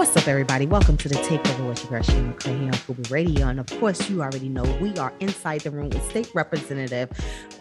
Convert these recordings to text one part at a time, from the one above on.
What's up, everybody? Welcome to the Takeover with your girl, Shay McCray on Fubu Radio. And of course, you already know we are inside the room with State Representative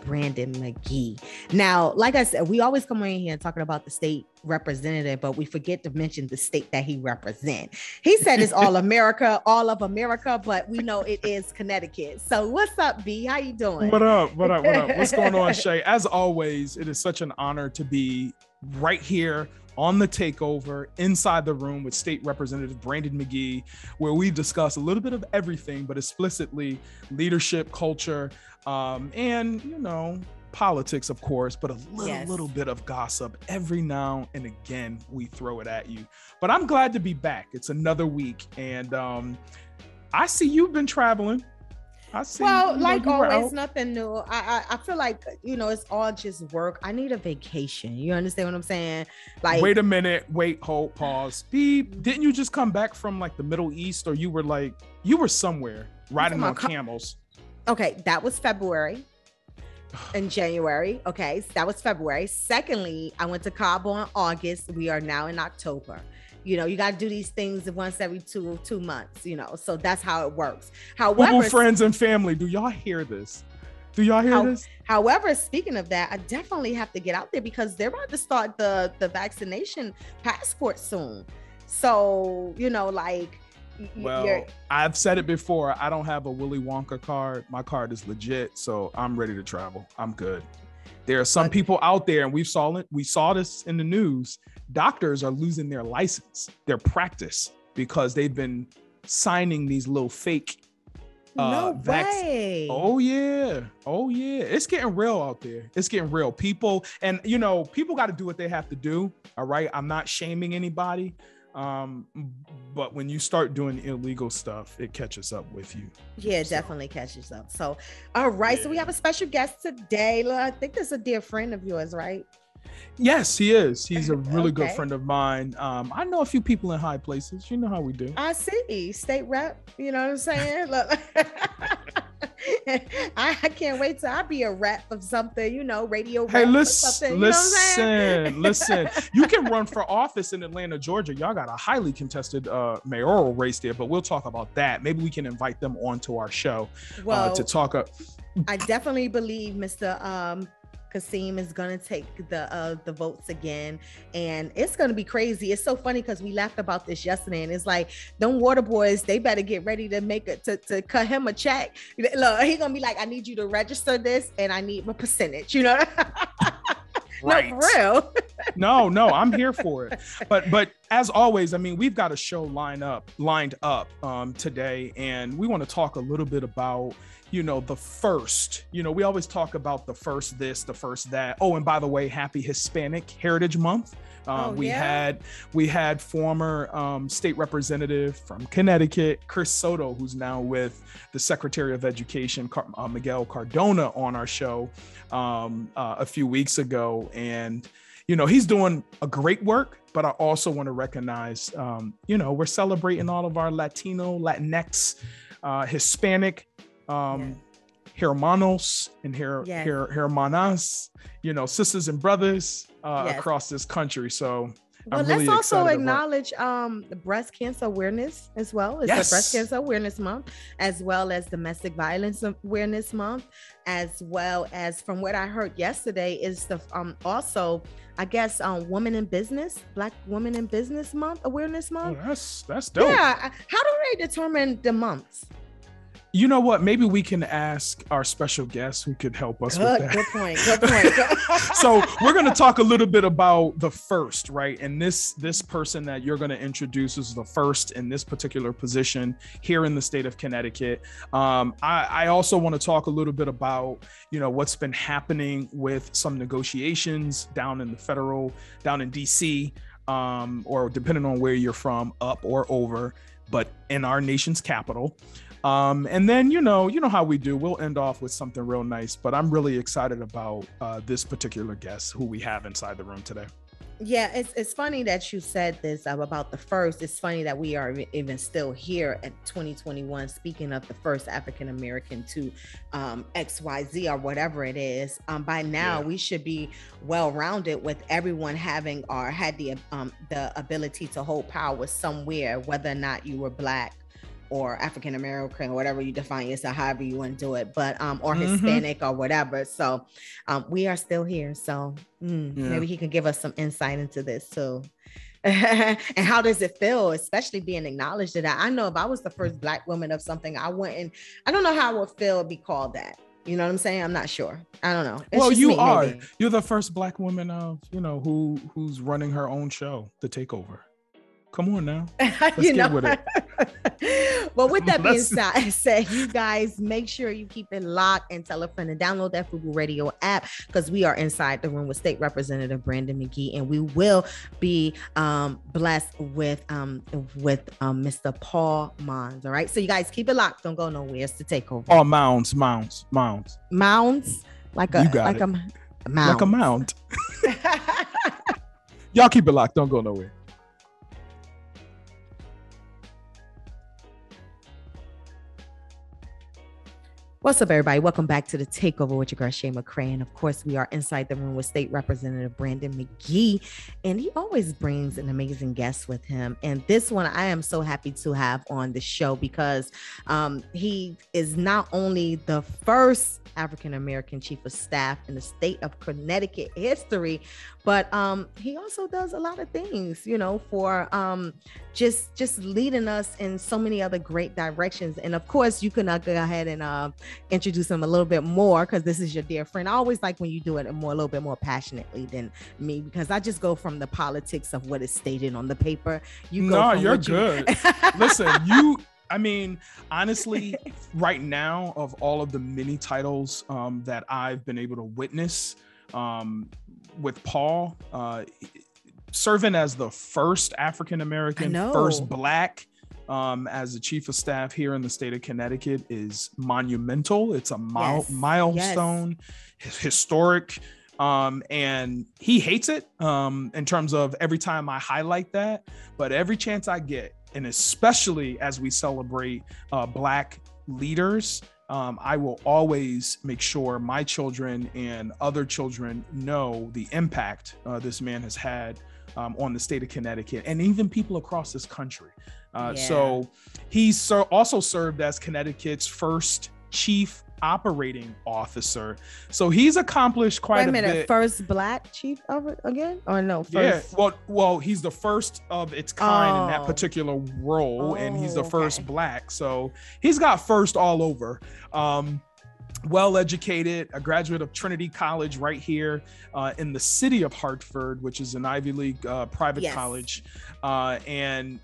Brandon McGee. Now, like I said, we always come in here and talking about the state representative, but we forget to mention the state that he represents. He said it's all America, all of America, but we know it is Connecticut. So what's up, B? How you doing? What up? What up? What up? What's going on, Shay? As always, it is such an honor to be right here on the takeover inside the room with State Representative Brandon McGee, where we discuss a little bit of everything, but explicitly leadership, culture, um, and you know, politics, of course, but a little, yes. little bit of gossip every now and again. We throw it at you, but I'm glad to be back. It's another week, and um, I see you've been traveling. I see. Well, you like always, nothing new. I, I, I feel like you know it's all just work. I need a vacation. You understand what I'm saying? Like, wait a minute, wait, hold, pause, beep. Didn't you just come back from like the Middle East, or you were like you were somewhere riding on camels? Okay, that was February. In January. Okay, so that was February. Secondly, I went to Cabo in August. We are now in October you know you got to do these things once every two two months you know so that's how it works. However friends and family do y'all hear this? Do y'all hear how, this? however speaking of that i definitely have to get out there because they're about to start the the vaccination passport soon. So you know like well i've said it before i don't have a willy wonka card. My card is legit so i'm ready to travel. I'm good. There are some people out there and we saw it we saw this in the news doctors are losing their license, their practice, because they've been signing these little fake. Uh, no vac- way. Oh yeah, oh yeah. It's getting real out there. It's getting real. People and you know people got to do what they have to do. All right, I'm not shaming anybody, um, but when you start doing illegal stuff, it catches up with you. Yeah, so. definitely catches up. So, all right. Yeah. So we have a special guest today. I think this is a dear friend of yours, right? Yes, he is. He's a really okay. good friend of mine. Um, I know a few people in high places. You know how we do. I see. State rep. You know what I'm saying? Look. I, I, can't wait till I be a rep of something, you know, radio. Hey, listen, listen, listen. You can run for office in Atlanta, Georgia. Y'all got a highly contested uh, mayoral race there, but we'll talk about that. Maybe we can invite them onto our show well, uh, to talk. Uh, I definitely believe Mr. Um, Kasim is gonna take the uh the votes again, and it's gonna be crazy. It's so funny because we laughed about this yesterday, and it's like them water boys, they better get ready to make it to, to cut him a check. Look, he gonna be like, I need you to register this, and I need a percentage. You know. right. No, real. no, no, I'm here for it. But but as always, I mean, we've got a show line up lined up um, today, and we want to talk a little bit about you know the first you know we always talk about the first this the first that. Oh and by the way happy hispanic heritage month. Um, oh, we yeah? had we had former um, state representative from Connecticut, Chris Soto, who's now with the Secretary of Education, Car- uh, Miguel Cardona, on our show um, uh, a few weeks ago, and you know he's doing a great work. But I also want to recognize, um, you know, we're celebrating all of our Latino, Latinx, uh, Hispanic um, hermanos and her, yes. her hermanas, you know, sisters and brothers uh, yes. across this country. So well, really let's also acknowledge um, breast cancer awareness as well. It's yes. Breast Cancer Awareness Month, as well as Domestic Violence Awareness Month, as well as from what I heard yesterday is the um, also I guess um, Women in Business, Black Women in Business Month Awareness Month. Oh, that's that's dope. Yeah, how do they determine the months? You know what? Maybe we can ask our special guest who could help us good, with that. Good point. Good point. so we're going to talk a little bit about the first, right? And this this person that you're going to introduce is the first in this particular position here in the state of Connecticut. Um, I, I also want to talk a little bit about you know what's been happening with some negotiations down in the federal, down in D.C. Um, or depending on where you're from, up or over, but in our nation's capital. Um, and then you know, you know how we do. We'll end off with something real nice. But I'm really excited about uh, this particular guest who we have inside the room today. Yeah, it's it's funny that you said this uh, about the first. It's funny that we are even still here at 2021 speaking of the first African American to um, XYZ or whatever it is. Um, by now, yeah. we should be well rounded with everyone having or had the um, the ability to hold power somewhere, whether or not you were black or African American or whatever you define yourself, however you want to do it, but um, or mm-hmm. Hispanic or whatever. So um, we are still here. So mm, yeah. maybe he can give us some insight into this too. and how does it feel, especially being acknowledged that I know if I was the first black woman of something, I wouldn't, I don't know how it would feel to be called that. You know what I'm saying? I'm not sure. I don't know. It's well, you me, are. Maybe. You're the first black woman of, you know, who who's running her own show, The Takeover. Come on now. Let's you know? with well, with that being said, you guys make sure you keep it locked and tell a friend and download that Fubu Radio app because we are inside the room with State Representative Brandon McGee, and we will be um, blessed with um, with um, Mr. Paul Mounds. All right, so you guys keep it locked. Don't go nowhere. It's the takeover. Oh, mounds, mounds, mounds, mounds, like a like it. a mound, like a mound. Y'all keep it locked. Don't go nowhere. What's up, everybody? Welcome back to the Takeover with your girl Shay McCray. And of course, we are inside the room with State Representative Brandon McGee. And he always brings an amazing guest with him. And this one I am so happy to have on the show because um, he is not only the first African American chief of staff in the state of Connecticut history, but um, he also does a lot of things, you know, for um, just just leading us in so many other great directions. And of course, you can uh, go ahead and uh, introduce him a little bit more because this is your dear friend. I always like when you do it more a little bit more passionately than me because I just go from the politics of what is stated on the paper. You go. No, you're good. Listen, you I mean, honestly, right now, of all of the many titles um, that I've been able to witness um, with Paul, uh, serving as the first African American, first Black um, as the chief of staff here in the state of Connecticut is monumental. It's a mile- yes. milestone, yes. historic. Um, and he hates it um, in terms of every time I highlight that. But every chance I get, and especially as we celebrate uh, Black leaders, um, I will always make sure my children and other children know the impact uh, this man has had um, on the state of Connecticut and even people across this country. Uh, yeah. So he ser- also served as Connecticut's first chief operating officer. So he's accomplished quite Wait a, minute, bit. First black chief of again, or no? First... Yeah, well, well, he's the first of its kind oh. in that oh. particular role, oh, and he's the oh, first okay. black. So he's got first all over. Um, well educated, a graduate of Trinity College right here uh, in the city of Hartford, which is an Ivy League uh, private yes. college, uh, and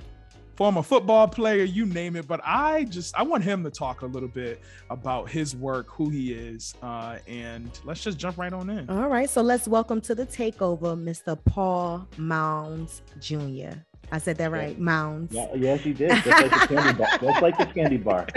former football player, you name it. But I just I want him to talk a little bit about his work, who he is, uh, and let's just jump right on in. All right, so let's welcome to the takeover, Mr. Paul Mounds Jr. I said that right, Mounds. Yeah, yes, you did. Just like the candy bar. Just like the candy bar.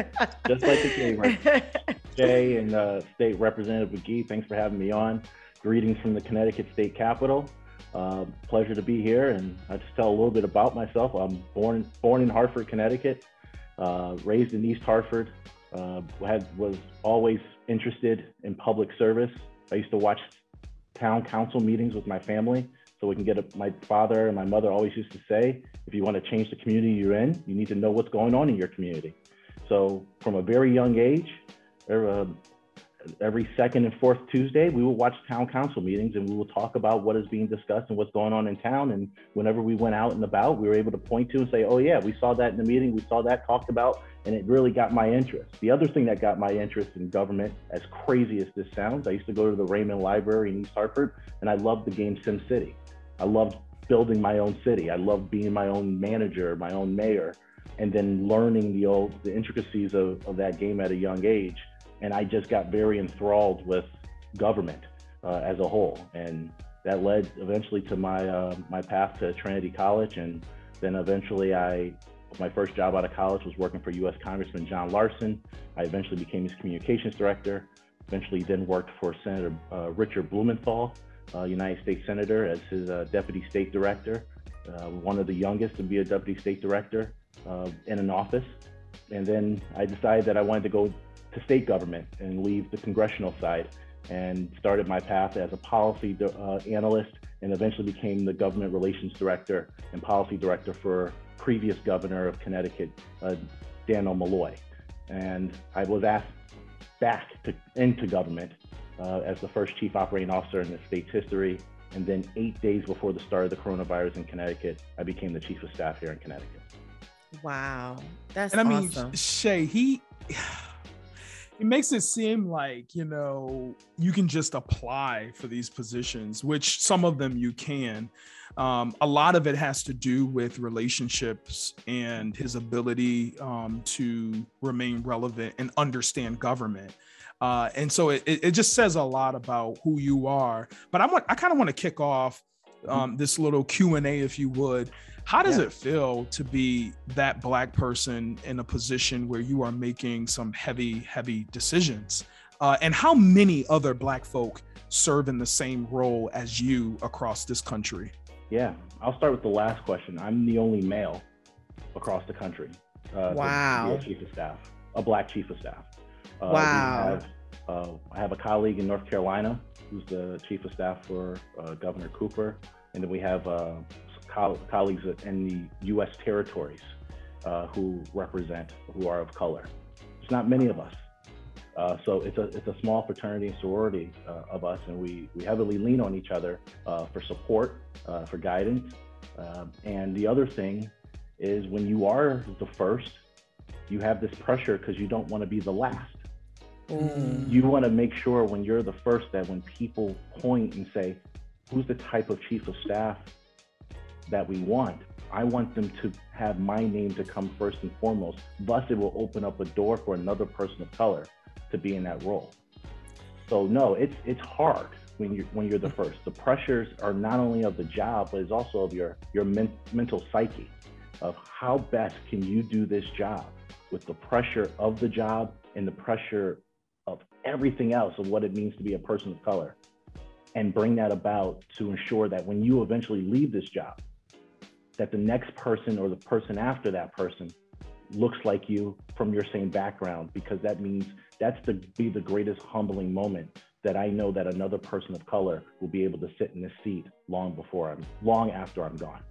Just like the candy bar. Jay and uh, State Representative McGee, thanks for having me on. Greetings from the Connecticut State Capitol. Uh, pleasure to be here, and I just tell a little bit about myself. I'm born born in Hartford, Connecticut, uh, raised in East Hartford. Uh, had was always interested in public service. I used to watch town council meetings with my family, so we can get a, my father and my mother always used to say, if you want to change the community you're in, you need to know what's going on in your community. So from a very young age, er, every second and fourth Tuesday, we will watch town council meetings and we will talk about what is being discussed and what's going on in town. And whenever we went out and about, we were able to point to and say, oh, yeah, we saw that in the meeting, we saw that talked about, and it really got my interest. The other thing that got my interest in government, as crazy as this sounds, I used to go to the Raymond Library in East Hartford and I loved the game Sim City. I loved building my own city. I loved being my own manager, my own mayor, and then learning the old the intricacies of, of that game at a young age and I just got very enthralled with government uh, as a whole, and that led eventually to my uh, my path to Trinity College, and then eventually I my first job out of college was working for U.S. Congressman John Larson. I eventually became his communications director. Eventually, then worked for Senator uh, Richard Blumenthal uh, United States Senator as his uh, deputy state director, uh, one of the youngest to be a deputy state director in an office. And then I decided that I wanted to go to state government and leave the congressional side and started my path as a policy uh, analyst and eventually became the government relations director and policy director for previous governor of Connecticut, uh, Dannel Malloy. And I was asked back to, into government uh, as the first chief operating officer in the state's history. And then eight days before the start of the coronavirus in Connecticut, I became the chief of staff here in Connecticut. Wow, that's and I mean, awesome. Shay, he it makes it seem like you know you can just apply for these positions which some of them you can. Um, a lot of it has to do with relationships and his ability um, to remain relevant and understand government. Uh, and so it, it just says a lot about who you are. But i want i kind of want to kick off mm-hmm. um, this little q&a if you would how does yeah. it feel to be that black person in a position where you are making some heavy, heavy decisions? Uh, and how many other black folk serve in the same role as you across this country? Yeah, I'll start with the last question. I'm the only male across the country. Uh, wow. chief of staff, a black chief of staff. Uh, wow. Have, uh, I have a colleague in North Carolina who's the chief of staff for uh, Governor Cooper, and then we have uh, co- colleagues in the U.S. territories uh, who represent, who are of color. There's not many of us. Uh, so it's a, it's a small fraternity and sorority uh, of us, and we, we heavily lean on each other uh, for support, uh, for guidance. And the other thing is when you are the first, you have this pressure because you don't want to be the last. Mm. You want to make sure when you're the first that when people point and say, who's the type of chief of staff that we want, I want them to have my name to come first and foremost. Thus, it will open up a door for another person of color to be in that role. So no, it's it's hard when you're when you're the first. The pressures are not only of the job, but it's also of your your men, mental psyche of how best can you do this job with the pressure of the job and the pressure of everything else of what it means to be a person of color and bring that about to ensure that when you eventually leave this job that the next person or the person after that person looks like you from your same background because that means that's the be the greatest humbling moment that I know that another person of color will be able to sit in this seat long before I'm long after I'm gone.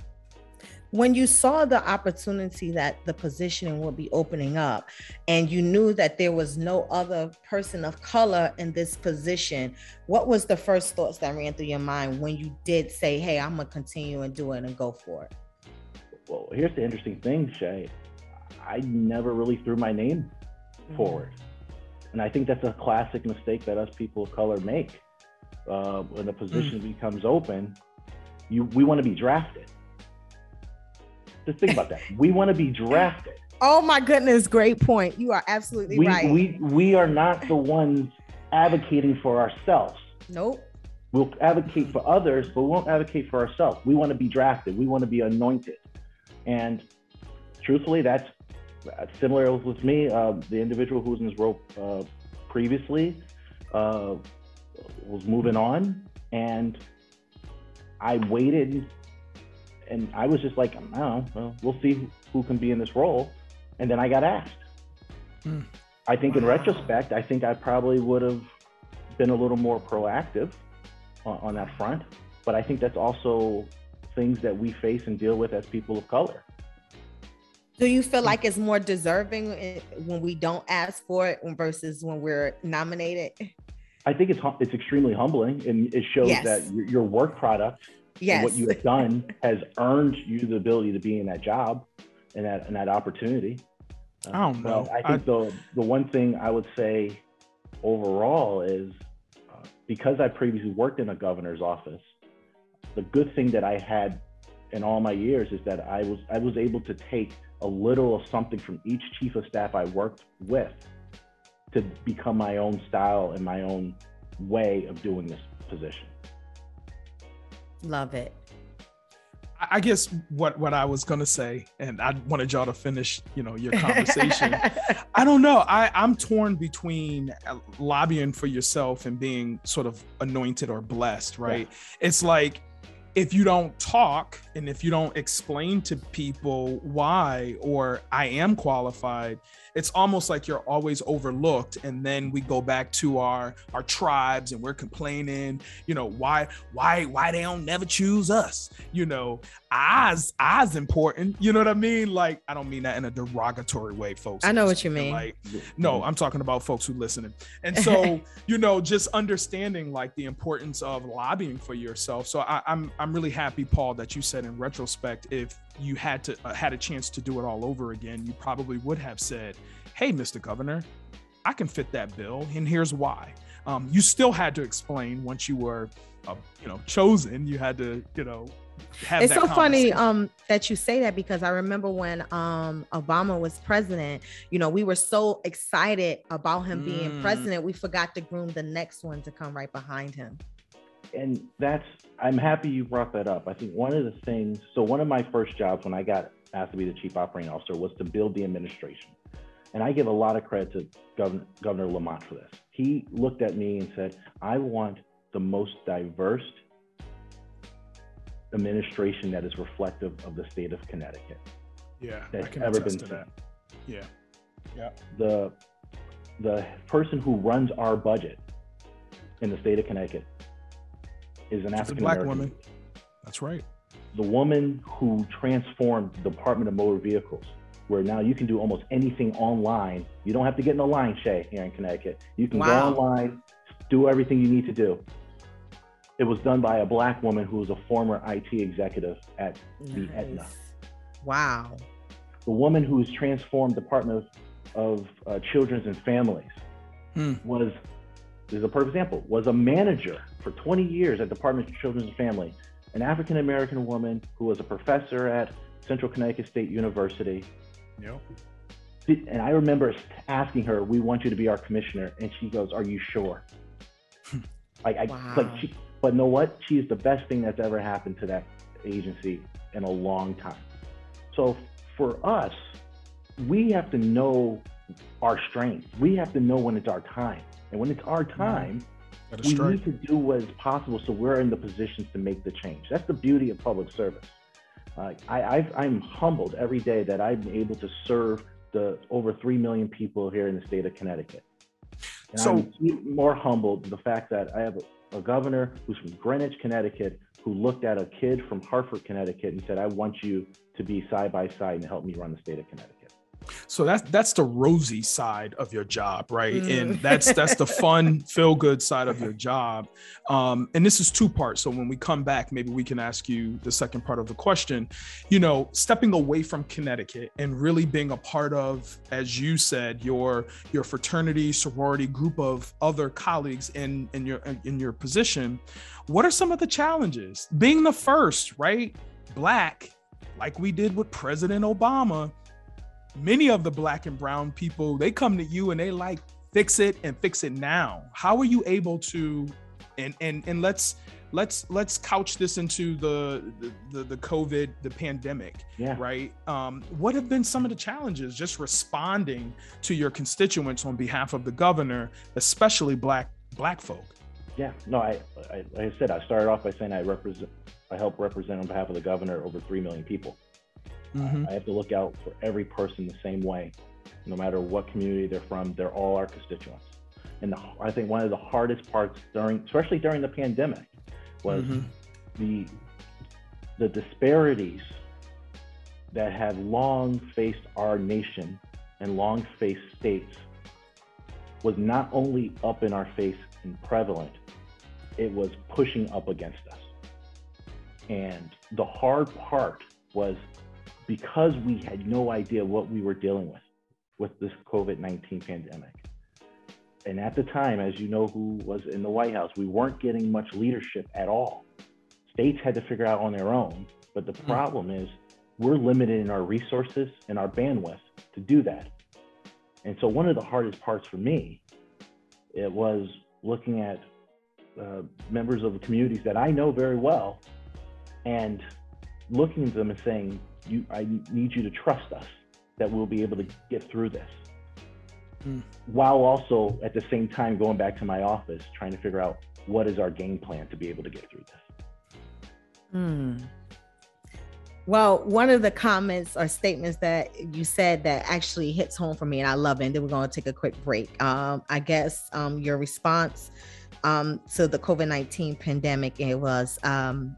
When you saw the opportunity that the positioning would be opening up and you knew that there was no other person of color in this position, what was the first thoughts that ran through your mind when you did say, Hey, I'm gonna continue and do it and go for it? Well, here's the interesting thing, Shay. I never really threw my name mm-hmm. forward. And I think that's a classic mistake that us people of color make. Uh, when a position mm. becomes open, you we want to be drafted. Just think about that. We want to be drafted. Oh my goodness, great point. You are absolutely we, right. We we are not the ones advocating for ourselves. Nope. We'll advocate for others, but we won't advocate for ourselves. We want to be drafted. We want to be anointed. And truthfully, that's, similar with me. Uh, the individual who was in this role uh, previously uh, was moving on, and I waited, and I was just like, I don't know, well, we'll see who can be in this role, and then I got asked. Hmm. I think wow. in retrospect, I think I probably would have been a little more proactive on, on that front, but I think that's also things that we face and deal with as people of color. Do you feel like it's more deserving eh, when we don't ask for it versus when we're nominated? I think it's it's extremely humbling, and it shows yes. that your, your, work product, yes. what you have done, has earned you the ability to be in that job and that and that opportunity. I don't know. I think I... the the one thing I would say overall is uh, because I previously worked in a governor's office, the good thing that I had in all my years is that I was I was able to take a little of something from each chief of staff I worked with to become my own style and my own way of doing this position. Love it. I guess what what I was gonna say, and I wanted y'all to finish, you know, your conversation. I don't know. I I'm torn between uh, lobbying for yourself and being sort of anointed or blessed, right? Yeah. It's like if you don't talk and if you don't explain to people why or I am qualified, it's almost like you're always overlooked. And then we go back to our our tribes and we're complaining you know why why why they don't never choose us you know eyes eyes important you know what i mean like i don't mean that in a derogatory way folks i know what you mean like no i'm talking about folks who listening and so you know just understanding like the importance of lobbying for yourself so I, i'm i'm really happy paul that you said in retrospect if you had to uh, had a chance to do it all over again, you probably would have said, "Hey, Mr. Governor, I can fit that bill, and here's why." Um, you still had to explain once you were, uh, you know, chosen. You had to, you know, it's so funny um, that you say that because I remember when um, Obama was president, you know, we were so excited about him mm. being president, we forgot to groom the next one to come right behind him and that's I'm happy you brought that up. I think one of the things. So one of my first jobs when I got asked to be the chief operating officer was to build the administration, and I give a lot of credit to Governor, Governor Lamont for this. He looked at me and said, "I want the most diverse administration that is reflective of the state of Connecticut." Yeah, that's ever been seen. That. Yeah, yeah. The the person who runs our budget in the state of Connecticut is an African American woman. That's right. The woman who transformed the Department of Motor Vehicles, where now you can do almost anything online. You don't have to get in a line, Shay, here in Connecticut. You can wow. go online, do everything you need to do. It was done by a black woman who was a former IT executive at nice. the Aetna. Wow. The woman who's transformed Department of, of uh, Children's and Families hmm. was this is a perfect example, was a manager for 20 years at Department of Children's and Family, an African American woman who was a professor at Central Connecticut State University. Yep. And I remember asking her, "We want you to be our commissioner," and she goes, "Are you sure?" like, I, wow. like she, but know what? She's the best thing that's ever happened to that agency in a long time. So for us, we have to know our strength. We have to know when it's our time. And when it's our time, we strike. need to do what is possible so we're in the positions to make the change. That's the beauty of public service. Uh, I, am humbled every day that I'm able to serve the over 3 million people here in the state of Connecticut. And so, I'm more humbled the fact that I have a, governor who's from Greenwich, Connecticut, who looked at a kid from Hartford, Connecticut, and said, I want you to be side by side and help me run the state of Connecticut. So that's that's the rosy side of your job, right? Mm. And that's that's the fun, feel good side of your job. Um, and this is two parts. So when we come back, maybe we can ask you the second part of the question. You know, stepping away from Connecticut and really being a part of, as you said, your your fraternity, sorority group of other colleagues in in your in your position. What are some of the challenges? Being the first, right? Black, like we did with President Obama many of the black and brown people they come to you and they like fix it and fix it now. How are you able to and and and let's let's let's couch this into the the the covid the pandemic yeah. right? Um what have been some of the challenges just responding to your constituents on behalf of the governor especially black black folk? Yeah no i, I like i said i started off by saying i represent i help represent on behalf of the governor over 3 million people Mm-hmm. I have to look out for every person the same way, no matter what community they're from. They're all our constituents. And the, I think one of the hardest parts during, especially during the pandemic, was mm-hmm. the the disparities that have long faced our nation and long faced states was not only up in our face and prevalent, it was pushing up against us. And the hard part was because we had no idea what we were dealing with with this COVID 19 pandemic. And at the time, as you know, who was in the White House, we weren't getting much leadership at all. States had to figure out on their own. But the hmm. problem is, we're limited in our resources and our bandwidth to do that. And so, one of the hardest parts for me, it was looking at uh, members of the communities that I know very well and looking at them and saying, "You, I need you to trust us that we'll be able to get through this." Mm. While also at the same time going back to my office trying to figure out what is our game plan to be able to get through this. Hmm. Well, one of the comments or statements that you said that actually hits home for me, and I love it. And then we're going to take a quick break. Um, I guess um, your response um, to the COVID 19 pandemic, it was um,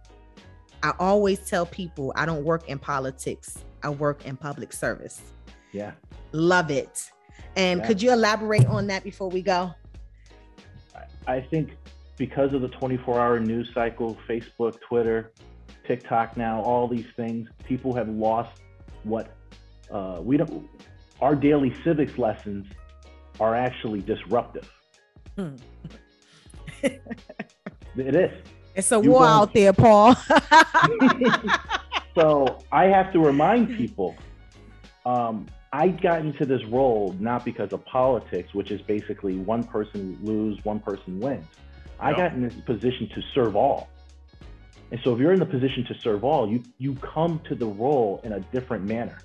I always tell people I don't work in politics, I work in public service. Yeah. Love it. And yeah. could you elaborate on that before we go? I think because of the 24 hour news cycle, Facebook, Twitter, TikTok now, all these things, people have lost what uh, we don't. Our daily civics lessons are actually disruptive. Hmm. it is. It's a you war out there, Paul. so I have to remind people. Um, I got into this role not because of politics, which is basically one person lose, one person wins. I got in this position to serve all. And so if you're in the position to serve all, you you come to the role in a different manner.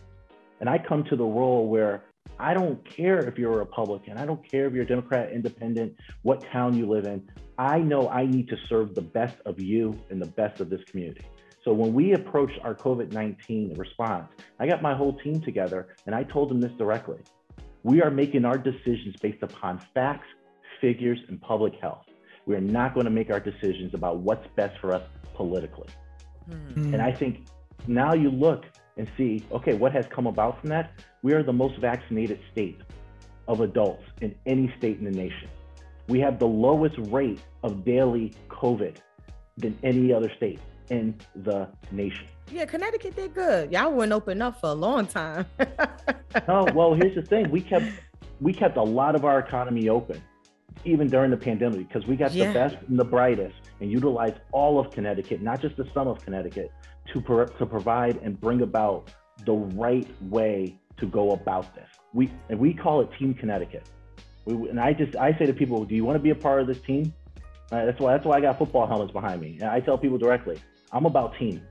And I come to the role where I don't care if you're a Republican, I don't care if you're a Democrat, independent, what town you live in. I know I need to serve the best of you and the best of this community. So when we approached our COVID 19 response, I got my whole team together and I told them this directly. We are making our decisions based upon facts, figures, and public health. We are not going to make our decisions about what's best for us politically. Mm. And I think now you look and see, okay, what has come about from that? We are the most vaccinated state of adults in any state in the nation. We have the lowest rate of daily COVID than any other state in the nation. Yeah, Connecticut did good. Y'all wouldn't open up for a long time. no, well, here's the thing: we kept we kept a lot of our economy open, even during the pandemic, because we got yeah. the best and the brightest and utilized all of Connecticut, not just the some of Connecticut, to, per, to provide and bring about the right way to go about this. We and we call it Team Connecticut. We, and I just I say to people, do you want to be a part of this team? Uh, that's why that's why I got football helmets behind me. And I tell people directly, I'm about team,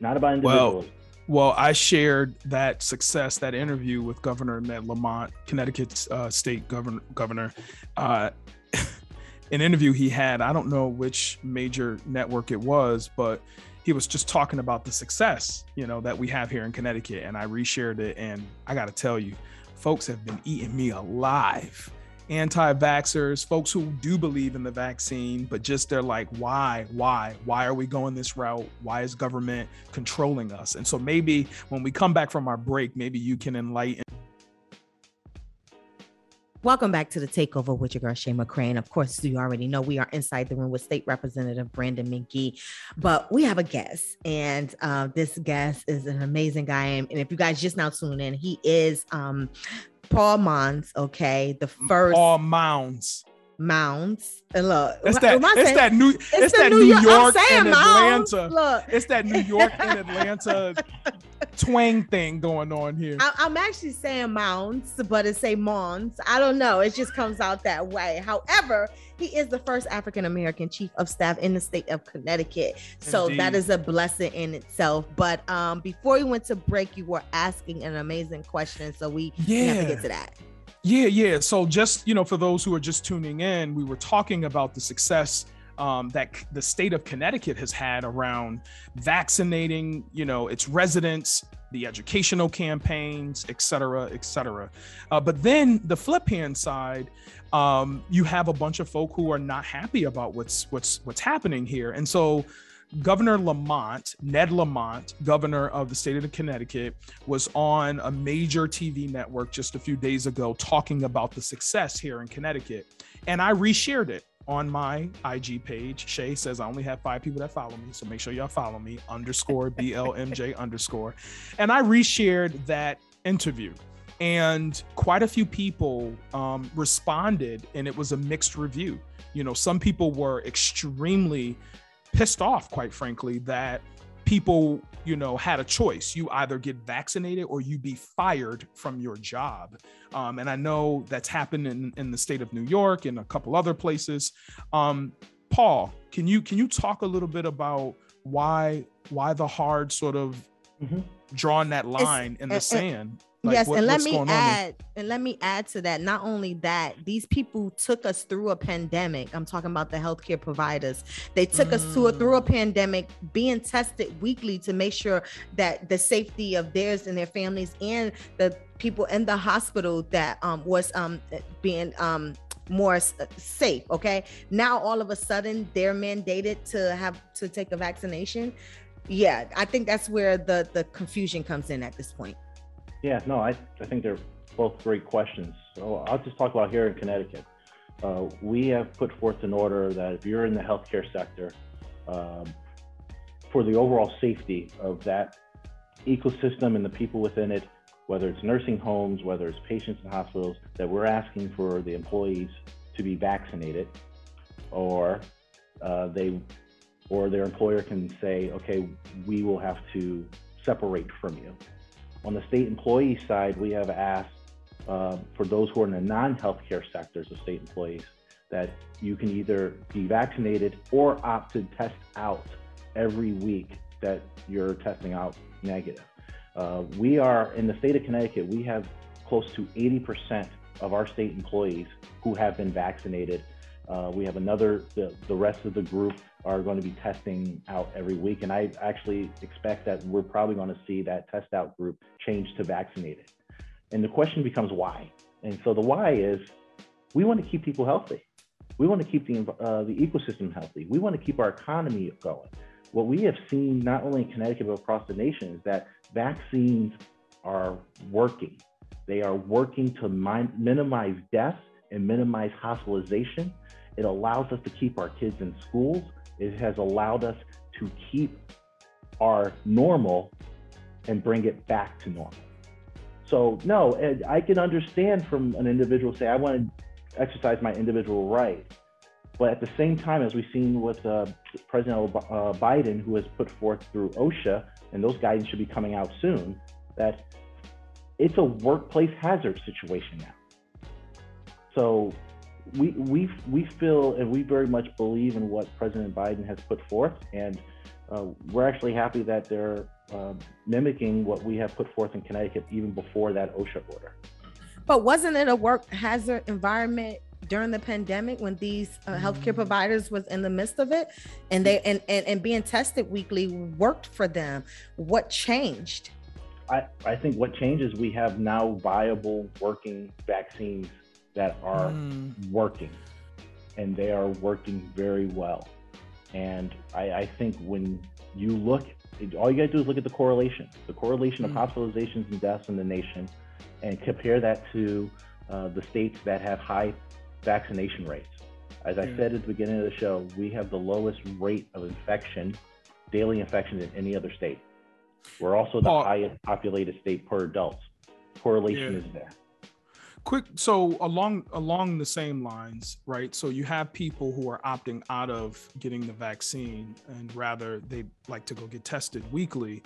not about individuals. Well, well, I shared that success, that interview with Governor Ned Lamont, Connecticut's uh, state governor. Governor, uh, an interview he had. I don't know which major network it was, but he was just talking about the success, you know, that we have here in Connecticut. And I reshared it. And I got to tell you, folks have been eating me alive. Anti vaxxers, folks who do believe in the vaccine, but just they're like, why, why, why are we going this route? Why is government controlling us? And so maybe when we come back from our break, maybe you can enlighten Welcome back to the takeover with your girl Shay. And of course, you already know we are inside the room with State Representative Brandon McGee. But we have a guest, and uh, this guest is an amazing guy. And if you guys just now tune in, he is um, Paul Mounds. Okay, the first Paul Mounds. Mounds. And look, it's that, it's that New, it's, it's that New York, York and Atlanta. Look, it's that New York and Atlanta twang thing going on here. I, am actually saying mounds, but it's a Mons. I don't know. It just comes out that way. However, he is the first African American chief of staff in the state of Connecticut. So Indeed. that is a blessing in itself. But um, before we went to break, you were asking an amazing question. So we, yeah. we have to get to that. Yeah, yeah. So just, you know, for those who are just tuning in, we were talking about the success um, that the state of Connecticut has had around vaccinating, you know, its residents, the educational campaigns, et cetera, et cetera. Uh, but then the flip hand side, um, you have a bunch of folk who are not happy about what's what's what's happening here, and so Governor Lamont, Ned Lamont, governor of the state of Connecticut, was on a major TV network just a few days ago talking about the success here in Connecticut. And I reshared it on my IG page. Shay says I only have five people that follow me, so make sure y'all follow me underscore BLMJ underscore. And I reshared that interview, and quite a few people um, responded, and it was a mixed review. You know, some people were extremely pissed off, quite frankly, that people you know had a choice. You either get vaccinated or you be fired from your job. Um, and i know that's happened in, in the state of new york and a couple other places. Um, paul can you can you talk a little bit about why why the hard sort of mm-hmm. drawing that line it's, in the sand like, yes, what, and let me add, and let me add to that. Not only that, these people took us through a pandemic. I'm talking about the healthcare providers. They took mm. us to a, through a mm. pandemic, being tested weekly to make sure that the safety of theirs and their families and the people in the hospital that um, was um, being um, more safe. Okay, now all of a sudden they're mandated to have to take a vaccination. Yeah, I think that's where the the confusion comes in at this point. Yeah, no, I, I think they're both great questions. So I'll just talk about here in Connecticut. Uh, we have put forth an order that if you're in the healthcare sector, um, for the overall safety of that ecosystem and the people within it, whether it's nursing homes, whether it's patients in hospitals, that we're asking for the employees to be vaccinated, or uh, they, or their employer can say, okay, we will have to separate from you. On the state employee side, we have asked uh, for those who are in the non-healthcare sectors of state employees that you can either be vaccinated or opt to test out every week that you're testing out negative. Uh, we are in the state of Connecticut, we have close to 80% of our state employees who have been vaccinated. Uh, we have another, the, the rest of the group are going to be testing out every week. And I actually expect that we're probably going to see that test out group change to vaccinated. And the question becomes why? And so the why is we want to keep people healthy. We want to keep the, uh, the ecosystem healthy. We want to keep our economy going. What we have seen, not only in Connecticut, but across the nation, is that vaccines are working. They are working to min- minimize deaths and minimize hospitalization. It allows us to keep our kids in schools. It has allowed us to keep our normal and bring it back to normal. So no, I can understand from an individual say, I want to exercise my individual right. But at the same time, as we've seen with uh, President uh, Biden, who has put forth through OSHA, and those guidance should be coming out soon, that it's a workplace hazard situation now. So we we we feel and we very much believe in what President Biden has put forth, and uh, we're actually happy that they're uh, mimicking what we have put forth in Connecticut even before that OSHA order. But wasn't it a work hazard environment during the pandemic when these uh, healthcare providers was in the midst of it, and they and, and and being tested weekly worked for them? What changed? I, I think what changes we have now viable working vaccines that are mm. working and they are working very well. And I, I, think when you look, all you got to do is look at the correlation, the correlation mm. of hospitalizations and deaths in the nation, and compare that to uh, the states that have high vaccination rates. As I said at the beginning of the show, we have the lowest rate of infection, daily infection in any other state. We're also the highest populated state per adult. Correlation yeah. is there quick so along along the same lines right? So you have people who are opting out of getting the vaccine and rather they like to go get tested weekly.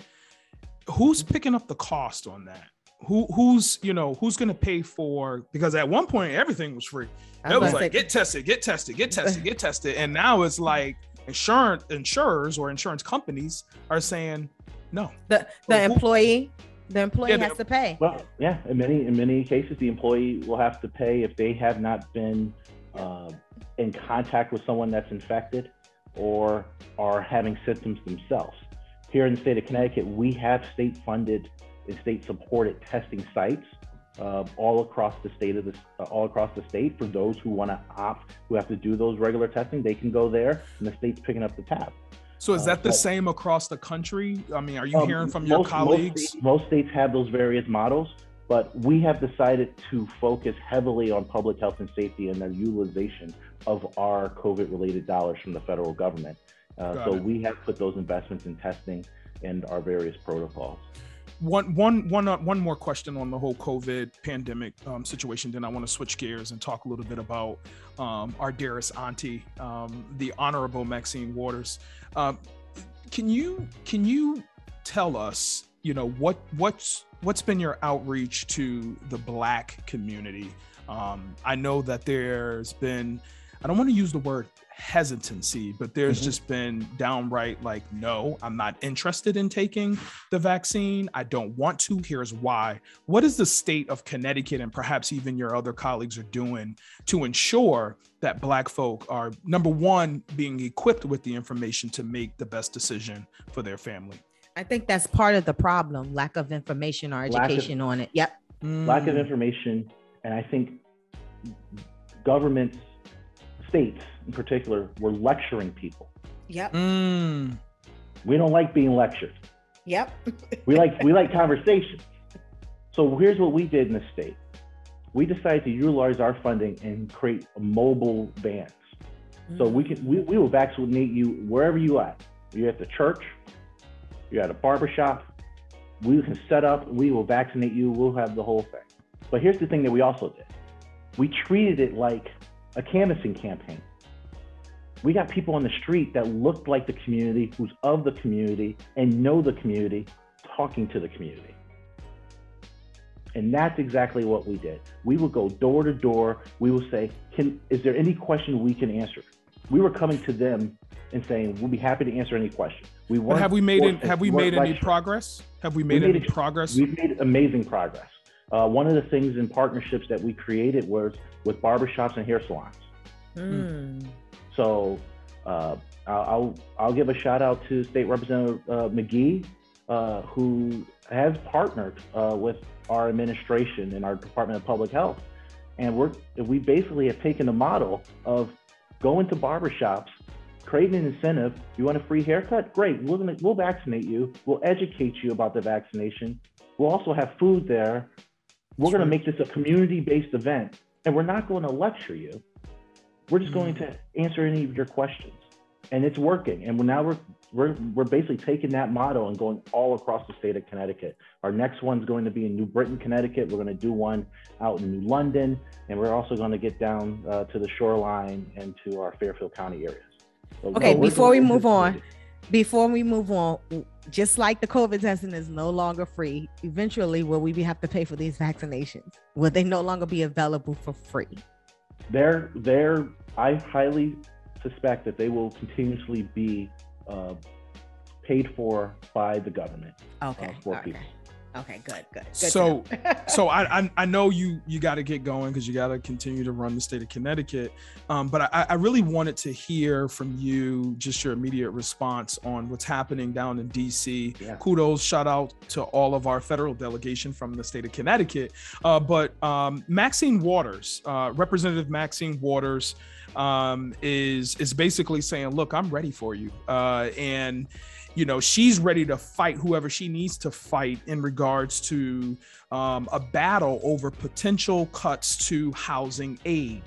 Who's picking up the cost on that? Who who's you know who's going to pay for because at one point everything was free. It was like get tested get tested get tested get tested. And now it's like insurance insurers or insurance companies are saying no. The the employee the employee yeah, has to pay. Well, yeah. In many in many cases, the employee will have to pay if they have not been uh, in contact with someone that's infected or are having symptoms themselves. Here in the state of Connecticut, we have state-funded and state-supported testing sites uh, all across the state of the uh, all across the state. For those who want to opt, who have to do those regular testing, they can go there, and the state's picking up the tab. So is uh, that the same across the country? I mean, are you um, hearing from your most, colleagues? Most states, most states have those various models, but we have decided to focus heavily on public health and safety and the utilization of our COVID-related dollars from the federal government. Uh, so it. we have put those investments in testing and our various protocols one one one uh, one more question on the whole COVID pandemic um, situation. Then I want to switch gears and talk a little bit about um, our dearest auntie, um, the Honorable Maxine Waters. Um, can you can you tell us, you know, what what's what's been your outreach to the Black community? Um, I know that there's been I don't want to use the word hesitancy, but there's Mhm. just been downright like, no, I'm not interested in taking the vaccine. I don't want to. Here's why. What is the state of Connecticut and perhaps even your other colleagues are doing to ensure that Black folk are, number one, being equipped with the information to make the best decision for their family? I think that's part of the problem lack of information or Lack of- education on it. Yep. lack of Mm, information, and I think governments, states in particular, were lecturing people. Yep. mm, We don't like being lectured. Yep. We like we like conversations. So here's what we did in the state. We decided to utilize our funding and create mobile vans. So we can we, we will vaccinate you wherever you at. You're at the church, you're at a barber shop. We can set up, we will vaccinate you, we'll have the whole thing. But here's the thing that we also did. We treated it like a canvassing campaign. We got people on the street that looked like the community, who's of the community and know the community, talking to the community. And that's exactly what we did. We would go door to door. We will say, "Can is there any question we can answer?" We were coming to them and saying, "We'll be happy to answer any question." We have we made forced- Have we made any progress? Have we made made any progress? We've made amazing progress. Uh, one of the things in partnerships that we created was with barbershops and hair salons. Mm. So uh, I'll, I'll I'll give a shout out to State Representative uh, McGee, uh, who has partnered uh, with our administration and our Department of Public Health, and we're we basically have taken the model of going to barbershops, creating an incentive. You want a free haircut? Great, gonna we'll vaccinate you. We'll educate you about the vaccination. We'll also have food there. We're going to make this a community-based event, and we're not going to lecture you. We're just going to answer any of your questions, and it's working. And now we're we're we're basically taking that model and going all across the state of Connecticut. Our next one's going to be in New Britain, Connecticut. We're going to do one out in New London, and we're also going to get down uh, to the shoreline and to our Fairfield County areas. So, Okay, no, before we move to- on, Before we move on, just like the COVID testing is no longer free, eventually will we have to pay for these vaccinations? Will they no longer be available for free? they're they're I highly suspect that they will continuously be uh, paid for by the government. Okay. for okay. people. Okay, good, good. good So- so I, I I know you you got to get going because you got to continue to run the state of Connecticut. Um, but I, I really wanted to hear from you just your immediate response on what's happening down in DC. Yeah. Kudos, shout out to all of our federal delegation from the state of Connecticut. Uh, but um, Maxine Waters, uh, Representative Maxine Waters, um, is is basically saying, look, I'm ready for you, uh, and you know she's ready to fight whoever she needs to fight in regards to um, a battle over potential cuts to housing aid.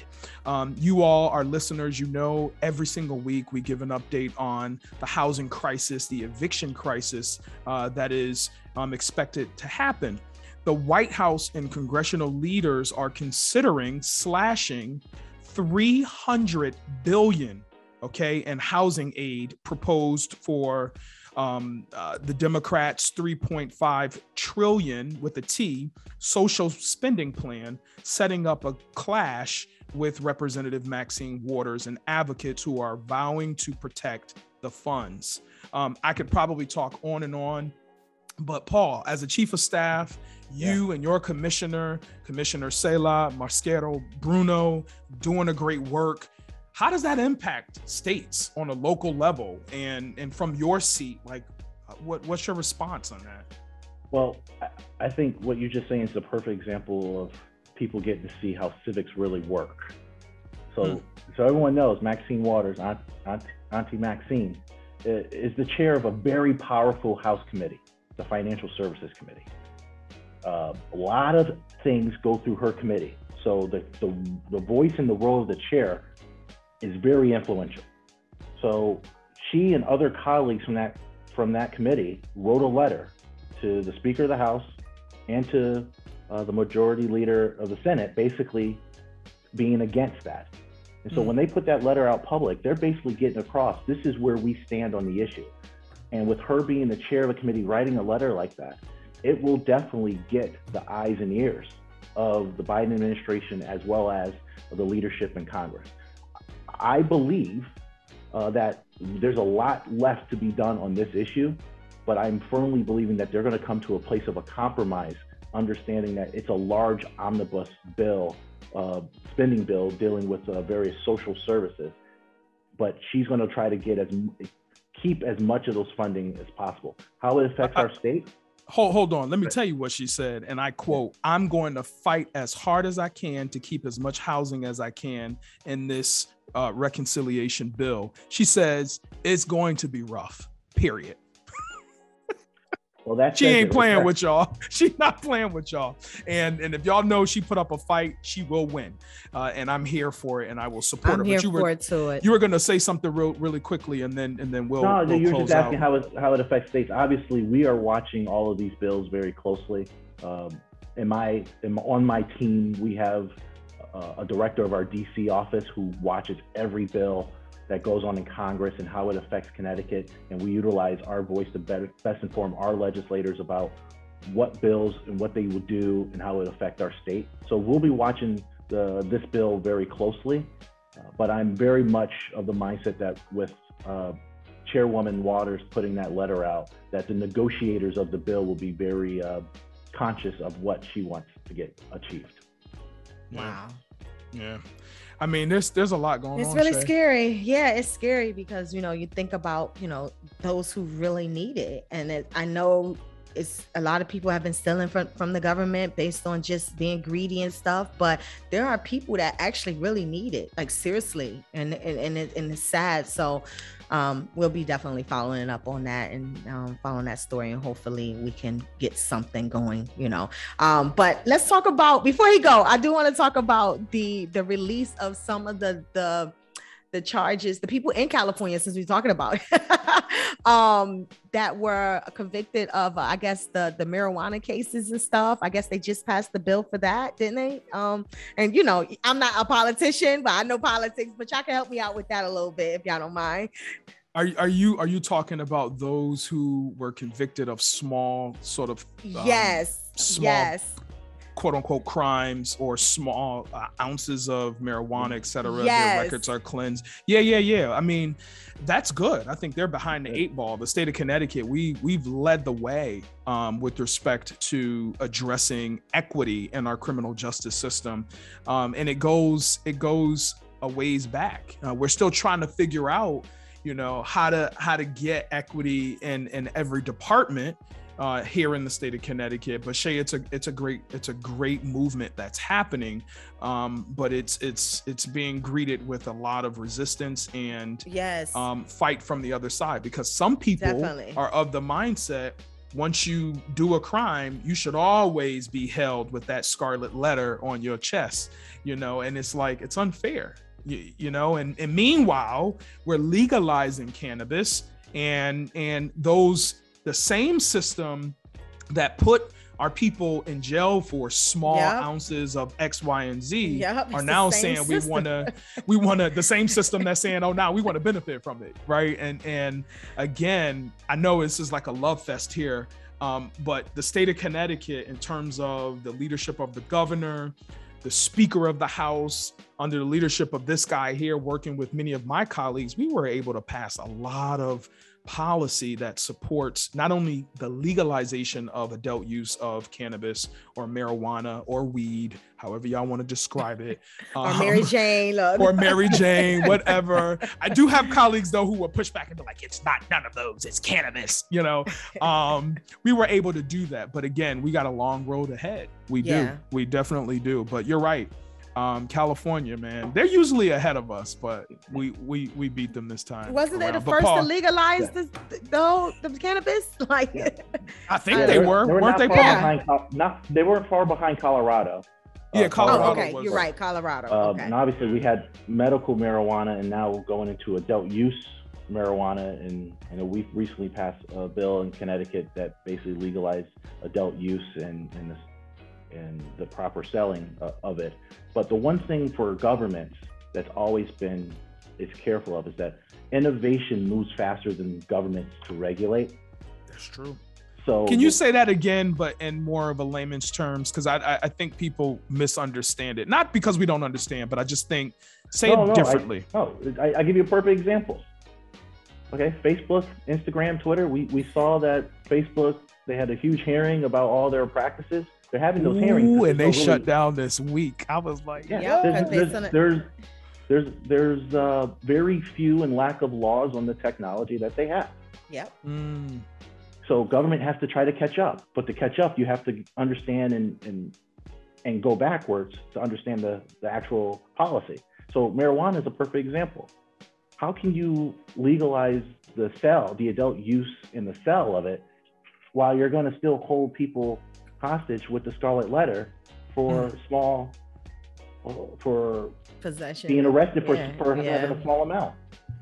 Um, you all, our listeners, you know, every single week we give an update on the housing crisis, the eviction crisis uh, that is um, expected to happen. The White House and congressional leaders are considering slashing 300 billion okay, and housing aid proposed for um, uh, the Democrats' 3.5 trillion with a T social spending plan, setting up a clash with Representative Maxine Waters and advocates who are vowing to protect the funds. Um, I could probably talk on and on, but Paul, as a chief of staff, you and your commissioner, Commissioner Seila, Mosquera, Bruno, doing a great work how does that impact states on a local level and and from your seat like what what's your response on that Well, I, think what you're just saying is the perfect example of people getting to see how civics really work. So, so everyone knows Maxine Waters, Aunt, Aunt, Auntie Maxine, is the chair of a very powerful House committee, the Financial Services Committee. Uh, a lot of things go through her committee. So the, the, the voice and the role of the chair is very influential. So she and other colleagues from that from that committee wrote a letter to the Speaker of the House and to uh, the Majority Leader of the Senate, basically being against that. And so Mm. when they put that letter out public, they're basically getting across this is where we stand on the issue. And with her being the chair of a committee writing a letter like that, it will definitely get the eyes and ears of the Biden administration as well as the leadership in Congress. I believe uh, that there's a lot left to be done on this issue, but I'm firmly believing that they're going to come to a place of a compromise, understanding that it's a large omnibus bill, uh, spending bill dealing with uh, various social services. But she's going to try to get as keep as much of those funding as possible. How it affects our state? Hold, hold on. Let me tell you what she said. And I quote, I'm going to fight as hard as I can to keep as much housing as I can in this uh, reconciliation bill. She says it's going to be rough, period. Well, that's she ain't playing with y'all. She's not playing with y'all. And and if y'all know she put up a fight, she will win. Uh, and I'm here for it, and I will support I'm her. Here but you for were it to it. you were gonna say something real really quickly, and then and then we'll. No, we'll you're close just asking out. how it how it affects states. Obviously, we are watching all of these bills very closely. Um, in my in, on my team, we have uh, a director of our DC office who watches every bill that goes on in Congress and how it affects Connecticut. And we utilize our voice to better, best inform our legislators about what bills and what they would do and how it affect our state. So we'll be watching the, this bill very closely. Uh, but I'm very much of the mindset that with uh, Chairwoman Waters putting that letter out, that the negotiators of the bill will be very uh, conscious of what she wants to get achieved. Wow. Yeah. I mean, there's there's a lot going It's on. It's really Shay. scary. Yeah, it's scary because you know you think about you know those who really need it, and it, I know it's a lot of people have been stealing from from the government based on just being greedy and stuff, but there are people that actually really need it, like seriously, and and and, it, and it's sad. So um, we'll be definitely following up on that and um, following that story, and hopefully we can get something going. You know, um, but let's talk about before he go. I do want to talk about the the release of some of the the the charges, the people in California, since we're talking about um, that were convicted of, uh, I guess the the marijuana cases and stuff. I guess they just passed the bill for that, didn't they? Um, and you know, I'm not a politician, but I know politics. But y'all can help me out with that a little bit if y'all don't mind. Are, are you are you talking about those who were convicted of small sort of um, yes, small yes, quote unquote crimes or small uh, ounces of marijuana, et cetera. Their records are cleansed. Yeah, yeah, yeah. I mean, that's good. I think they're behind the eight ball. The state of Connecticut, we we've led the way um, with respect to addressing equity in our criminal justice system, um, and it goes it goes a ways back. Uh, we're still trying to figure out, you know, how to how to get equity in in every department uh, here in the state of Connecticut. But Shay, it's a it's a great it's a great movement that's happening, um, but it's it's it's being greeted with a lot of resistance and yes, um, fight from the other side because some people Definitely. are of the mindset once you do a crime, you should always be held with that scarlet letter on your chest, you know, and it's like it's unfair, you, you know, and, and meanwhile, we're legalizing cannabis and and those the same system that put our people in jail for small Yep. ounces of X, Y, and Z Yep, are now saying we want to we want to the same system that's saying oh now we want to benefit from it right and and again i know this is like a love fest here um, but the state of connecticut in terms of the leadership of the governor the speaker of the house under the leadership of this guy here working with many of my colleagues we were able to pass a lot of policy that supports not only the legalization of adult use of cannabis or marijuana or weed however y'all want to describe it or um, Mary Jane, look. or Mary Jane, whatever. I do have colleagues though who will push back and be like, "It's not none of those. It's cannabis." You know, um, we were able to do that, but again, we got a long road ahead. We Yeah. do, we definitely do. But you're right, um, California, man, they're usually ahead of us, but we we we beat them this time. Wasn't they the. But first Paul, to legalize the, the whole the cannabis? Like, Yeah. I think Yeah, they They were, they were weren't they? far Yeah. behind. Not they weren't far behind Colorado. Yeah, Uh, Colorado oh, okay, was- you're right, Colorado. Um, okay. And obviously, we had medical marijuana, and now we're going into adult use marijuana. And I know we've recently passed a bill in Connecticut that basically legalized adult use and and the, and the proper selling uh, of it. But the one thing for governments that's always been is careful of is that innovation moves faster than governments to regulate. That's true. So Can you say that again, but in more of a layman's terms? Because I, I, I think people misunderstand it. Not because we don't understand, but I just think say No, it no, I- differently. Oh, I, I give you a perfect example. Okay, Facebook, Instagram, Twitter. We we saw that Facebook they had a huge hearing about all their practices. They're having those hearings. Ooh, because and they there's shut really- down this week. I was like, Yeah, Yeah, there's, there's, based on it- there's there's there's uh, very few and lack of laws on the technology that they have. Yep. mm, So government has to try to catch up. But to catch up, you have to understand and and and go backwards to understand the, the actual policy. So marijuana is a perfect example. How can you legalize the sell, the adult use in the sell of it, while you're going to still hold people hostage with the scarlet letter for small, for Possession. being arrested for, Yeah, for yeah. having a small amount.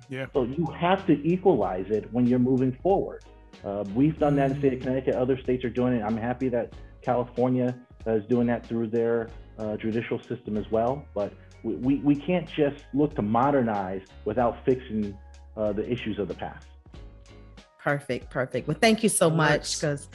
Yeah. So you have to equalize it when you're moving forward. Uh, we've done that in the state of Connecticut. Other states are doing it. I'm happy that California is doing that through their uh, judicial system as well. But we, we, we can't just look to modernize without fixing uh, the issues of the past. Perfect, perfect. Well, thank you so much works. because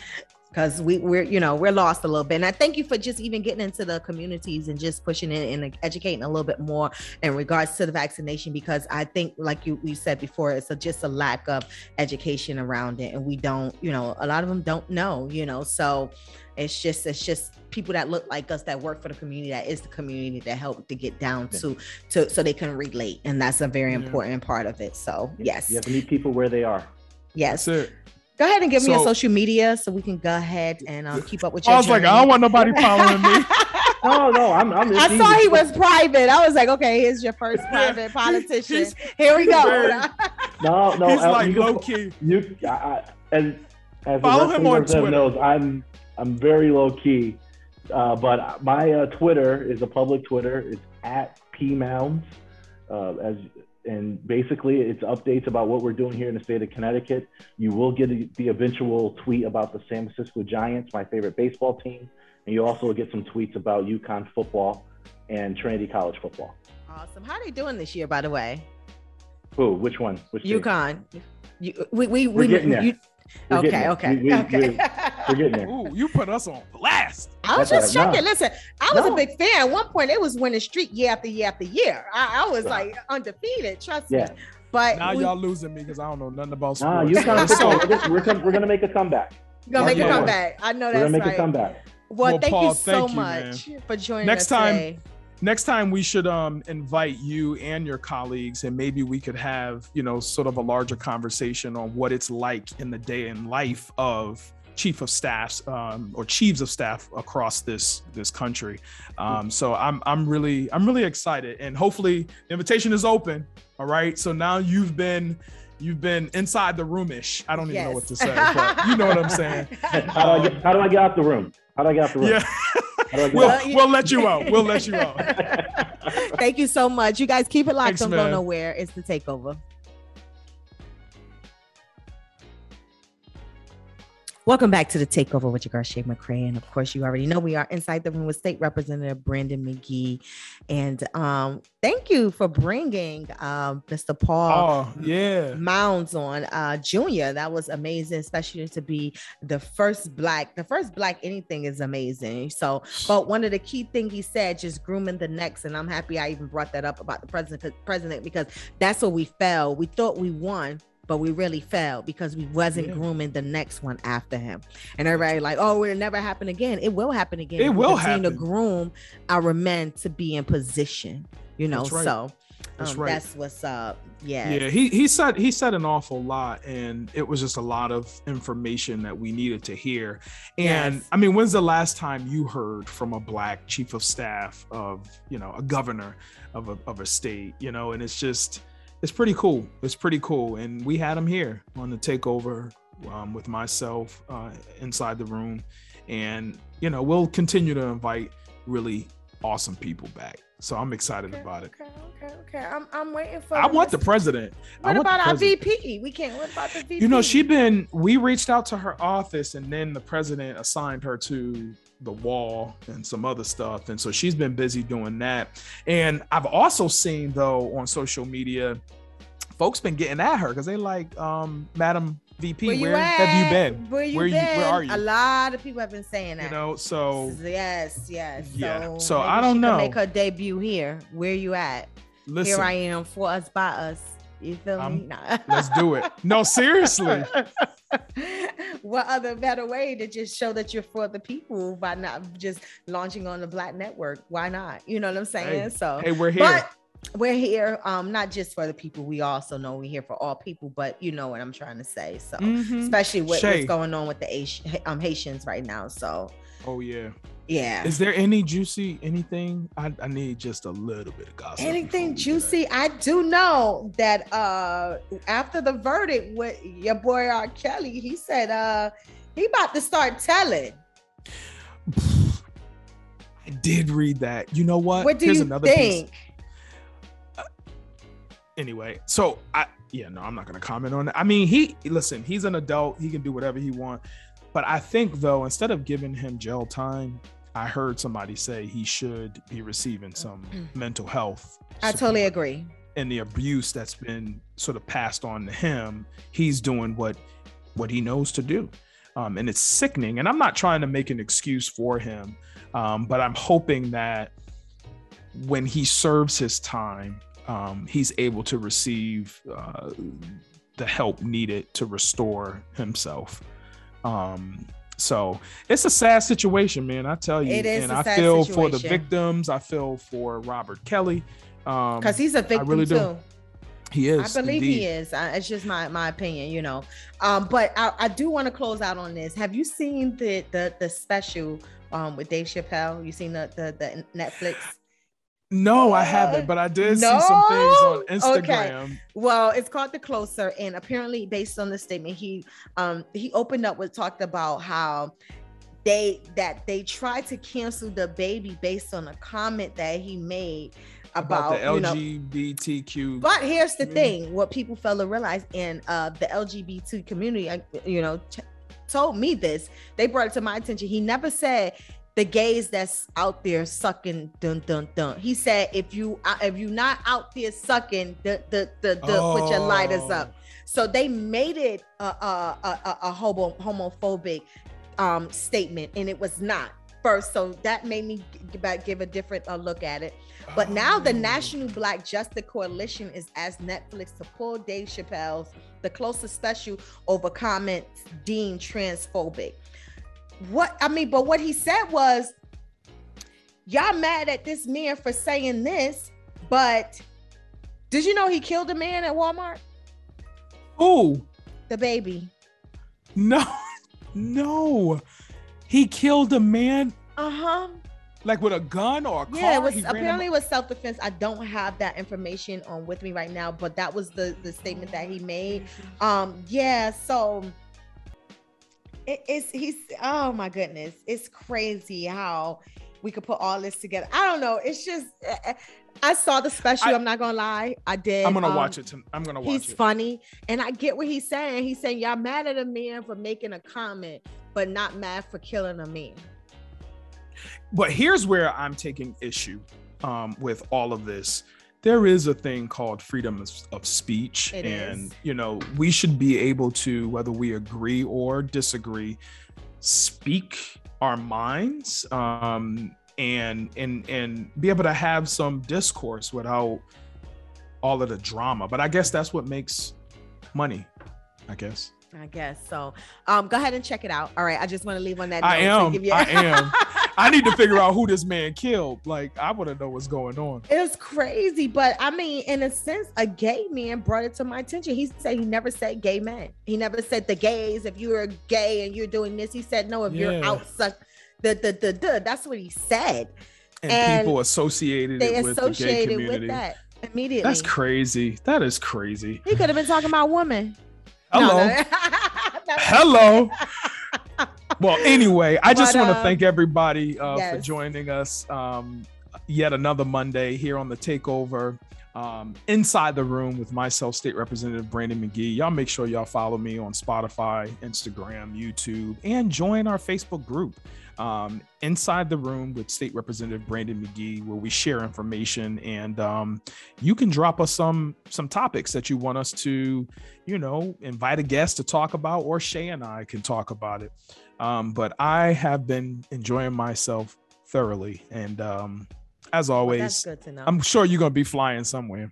because we we're you know we're lost a little bit. And I thank you for just even getting into the communities and just pushing it and educating a little bit more in regards to the vaccination because I think like you we said before, it's a, just a lack of education around it, and we don't you know a lot of them don't know you know so. It's just it's just people that look like us that work for the community that is the community that help to get down Yeah. to to so they can relate and that's a very Yeah. important part of it. So yes, You have to meet people where they are. yes. That's it. Go ahead and give me your social media so we can go ahead and um, keep up with you. I was like, I don't want nobody following me. No, no, I'm. I'm I saw he was private. I was like, okay, here's your first private politician. He's- Here we go. No, no. He's uh, like you low key. you I, I, as, as follow him on Twitter. Knows, I'm, I'm very low key, uh, but my uh, Twitter is a public Twitter. It's at pmounds, uh, as and basically it's updates about what we're doing here in the state of Connecticut. You will get the, the eventual tweet about the San Francisco Giants, my favorite baseball team, and you also get some tweets about UConn football and Trinity College football. Awesome. How are they doing this year, by the way? Who? Which one? Which? UConn. You, we we We're we getting there. you- We're okay, getting okay, We- we- okay. we- We're getting there. Ooh, you put us on blast. I was That's just all right. checking. Listen, I was a big fan. At one point, it was winning streak year after year after year. I, I was Right. like undefeated. Trust Yeah. me. But Now we, y'all losing me because I don't know nothing about Nah, sports. UConn So- football. We're, gonna- we're, com- we're gonna make a comeback. gonna make a comeback. I know We're that's gonna make right. a comeback. Well, Well, thank Paul, you so thank you, man. much for joining Next us time- today. Next time we should um invite you and your colleagues and maybe we could have you know sort of a larger conversation on what it's like in the day and life of chief of staffs um, or chiefs of staff across this this country. Um, so i'm i'm really i'm really excited. And hopefully the invitation is open all right? So now you've been you've been inside the roomish. I don't even know what to say but you know what i'm saying. How do I get, how do I get out the room? How do I get out the room? yeah How do I get we'll, out? Well, you- we'll let you out we'll let you out Thank you so much. You guys keep it locked. Thanks, Don't go man. nowhere. It's the takeover. Welcome back to the takeover with your girl Shay McCray, and of course, you already know we are inside the room with State Representative Brandon McGee. And um, thank you for bringing um, Mr. Paul oh yeah Mounds on uh Junior. That was amazing, especially to be the first black, the first black anything is amazing. So, but one of the key things he said, just grooming the next, and I'm happy I even brought that up about the president president because that's where we fell. We thought we won. But we really failed because we wasn't Yeah. grooming the next one after him, and everybody like, oh, it'll never happen again. It will happen again. It we will continue to groom our men to be in position. You know, That's right. so That's um, right. that's what's up. Yeah. Yeah, he he said he said an awful lot, and it was just a lot of information that we needed to hear. And Yes. I mean, when's the last time you heard from a black chief of staff of you know a governor of a of a state? You know, and it's just it's pretty cool. It's pretty cool, and we had him here on the takeover um, with myself uh, inside the room, and you know we'll continue to invite really awesome people back. So I'm excited about it. Okay, okay, okay. I'm, I'm waiting for. I want the president. I What about our president. VP? We can't. What about the VP? You know, she been. We reached out to her office, and then the president assigned her to the wall and some other stuff, and so she's been busy doing that. And I've also seen though on social media folks been getting at her because they like, um, Madam VP, Where, where have you been? Where you Where been? you- where are you? A lot of people have been saying that. You know, so Yes, yes. Yeah. So, So I don't know. Make her debut here. Where you at? listen, Here I am for us by us. You feel me? I'm- Nah. let's do it. No, seriously. what other better way to just show that you're for the people by not just launching on the Black Network? Why not? You know what I'm saying? Hey, so, Hey, we're here. but we're here, um, not just for the people. We also know we're here for all people. But you know what I'm trying to say. So, Mhm. especially what's going on with the um, Haitians right now. So, Oh yeah. Yeah. Is there any juicy anything? I, I need just a little bit of gossip. Anything before we do that. juicy? I do know that uh after the verdict with your boy R. Kelly, he said uh he about to start telling. I did read that. You know what? What do Here's you another think? piece. Anyway, so I yeah, no, I'm not gonna comment on that. I mean, he listen, he's an adult, he can do whatever he wants. But I think though, instead of giving him jail time, I heard somebody say he should be receiving some mental health. I totally agree. and the abuse that's been sort of passed on to him, he's doing what what he knows to do. Um, and it's sickening. And I'm not trying to make an excuse for him, um, but I'm hoping that when he serves his time, um, he's able to receive uh, the help needed to restore himself. Um, so it's a sad situation, man. I tell you, It is and I feel for the victims. I feel for Robert Kelly. Um, Because he's a victim really do. too. he is. I believe indeed. he is. I, it's just my my opinion, you know. Um, but I, I do want to close out on this. Have you seen the the the special um with Dave Chappelle? You seen the the, the Netflix? No, I haven't, but I did see some things on No? Okay. Instagram. Well, it's called The Closer, and apparently, based on the statement, he um he opened up with talked about how they that they tried to cancel the baby based on a comment that he made about, About, the you know. LGBTQ. But here's the thing: what people fail to realize, in uh, the LGBT community, uh, you know, t- told me this. They brought it to my attention. He never said the gays that's out there sucking dun dun dun. He said if you uh, if you not out there sucking the the the, the put your lighters Oh. up. So they made it a a a, a, homo homophobic um statement, and it was not first. So that made me give a different uh, look at it. But now the Oh. National Black Justice Coalition is asking Netflix to pull Dave Chappelle's The Closer Special over comments deemed transphobic. What I mean, but what he said was, y'all mad at this man for saying this, but did you know he killed a man at Walmart? Who? The baby. No, no. He killed a man Uh-huh. like with a gun or a car. Yeah, it was apparently it was self-defense. I don't have that information on with me right now, but that was the the statement that he made. Um, yeah, so it, it's he's oh my goodness, it's crazy how we could put all this together. I don't know. It's just eh, I saw the special. I- am not gonna lie, I did. I'm gonna Um, watch it. To, I'm gonna watch He's it. funny, and I get what he's saying. He's saying y'all mad at a man for making a comment, but not mad for killing a man. But here's where I'm taking issue um, with all of this. There is a thing called freedom of, of speech, It and is. you know we should be able to, whether we agree or disagree, speak our minds um, and and and be able to have some discourse without all of the drama. But I guess that's what makes money. I guess I guess so. Um, go ahead and check it out. All right, I just want to leave on that. I am. I am. I need to figure out who this man killed. Like I want to know what's going on. It's crazy, but I mean, in a sense, a gay man brought it to my attention. He said he never said gay men. He never said the gays. If you're gay and you're doing this, he said no. If you're out, suck the the the the. That's what he said. and, And people associated They it with the gay community. with that immediately. That's crazy. That is crazy. He could have been talking about women. Hello. no, no. Hello. well, anyway, I just want to uh, thank everybody uh, for joining us. Um, yet another Monday here on the Takeover. Um, inside the room with myself, State Representative Brandon McGee. Y'all make sure y'all follow me on Spotify, Instagram, YouTube, and join our Facebook group. um, inside the room with State Representative Brandon McGee, where we share information, and um, you can drop us some some topics that you want us to, you know, invite a guest to talk about, or Shay and I can talk about it. Um, but I have been enjoying myself thoroughly, and um, as always, well, I'm sure you're gonna be flying somewhere.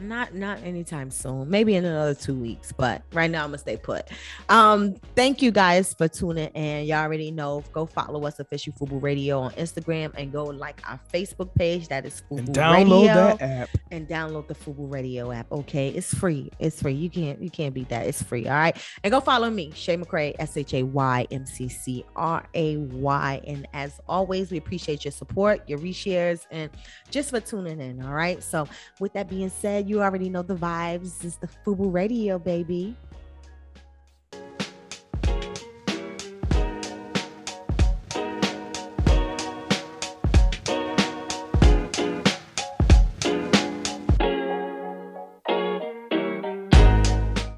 Not not anytime soon. Maybe in another two weeks, but right now I'm gonna stay put. Um, thank you guys for tuning in. Y'all already know. Go follow us official Fubu Radio on Instagram and go like our Facebook page. That is Fubu and download Radio, that app and download the Fubu Radio app. Okay, it's free. It's free. You can't you can't beat that. It's free. All right, and go follow me, Shay McCray, S H A Y M C C R A Y. And as always, we appreciate your support, your reshares, and just for tuning in. All right. So with that being said you already know the vibes. It's the Fubu Radio, baby.